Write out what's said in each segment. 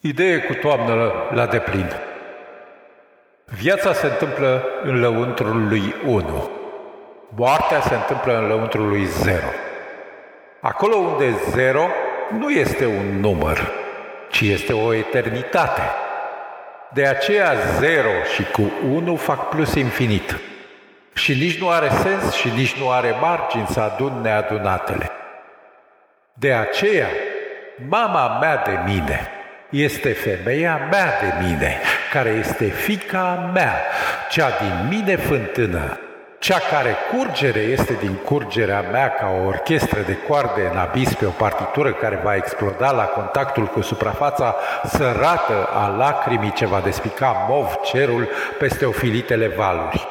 Idee cu toamnă la deplin. Viața se întâmplă în lăuntrul lui 1. Moartea se întâmplă în lăuntrul lui 0. Acolo unde 0 nu este un număr, ci este o eternitate. De aceea 0 și cu 1 fac plus infinit. Și nici nu are sens și nici nu are margini să adun neadunatele. De aceea, mama mea de mine, este femeia mea de mine, care este fica mea, cea din mine fântână, cea care curgere este din curgerea mea ca o orchestră de coarde în abis pe o partitură care va exploda la contactul cu suprafața sărată a lacrimii ce va despica mov cerul peste ofilitele valuri.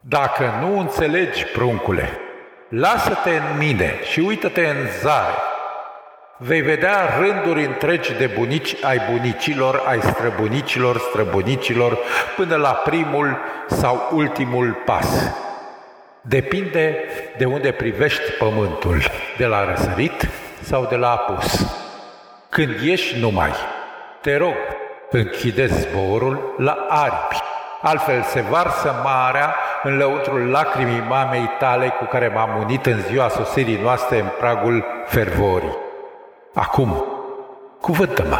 Dacă nu înțelegi, pruncule, lasă-te în mine și uită-te în zare, Vei vedea rânduri întregi de bunici ai bunicilor, ai străbunicilor, străbunicilor, până la primul sau ultimul pas. Depinde de unde privești pământul, de la răsărit sau de la apus. Când ieși numai, te rog, închide zborul la aripi. Altfel se varsă marea în lăuntrul lacrimii mamei tale cu care m-am unit în ziua sosirii noastre în pragul fervorii. Acum, cuvântă-mă!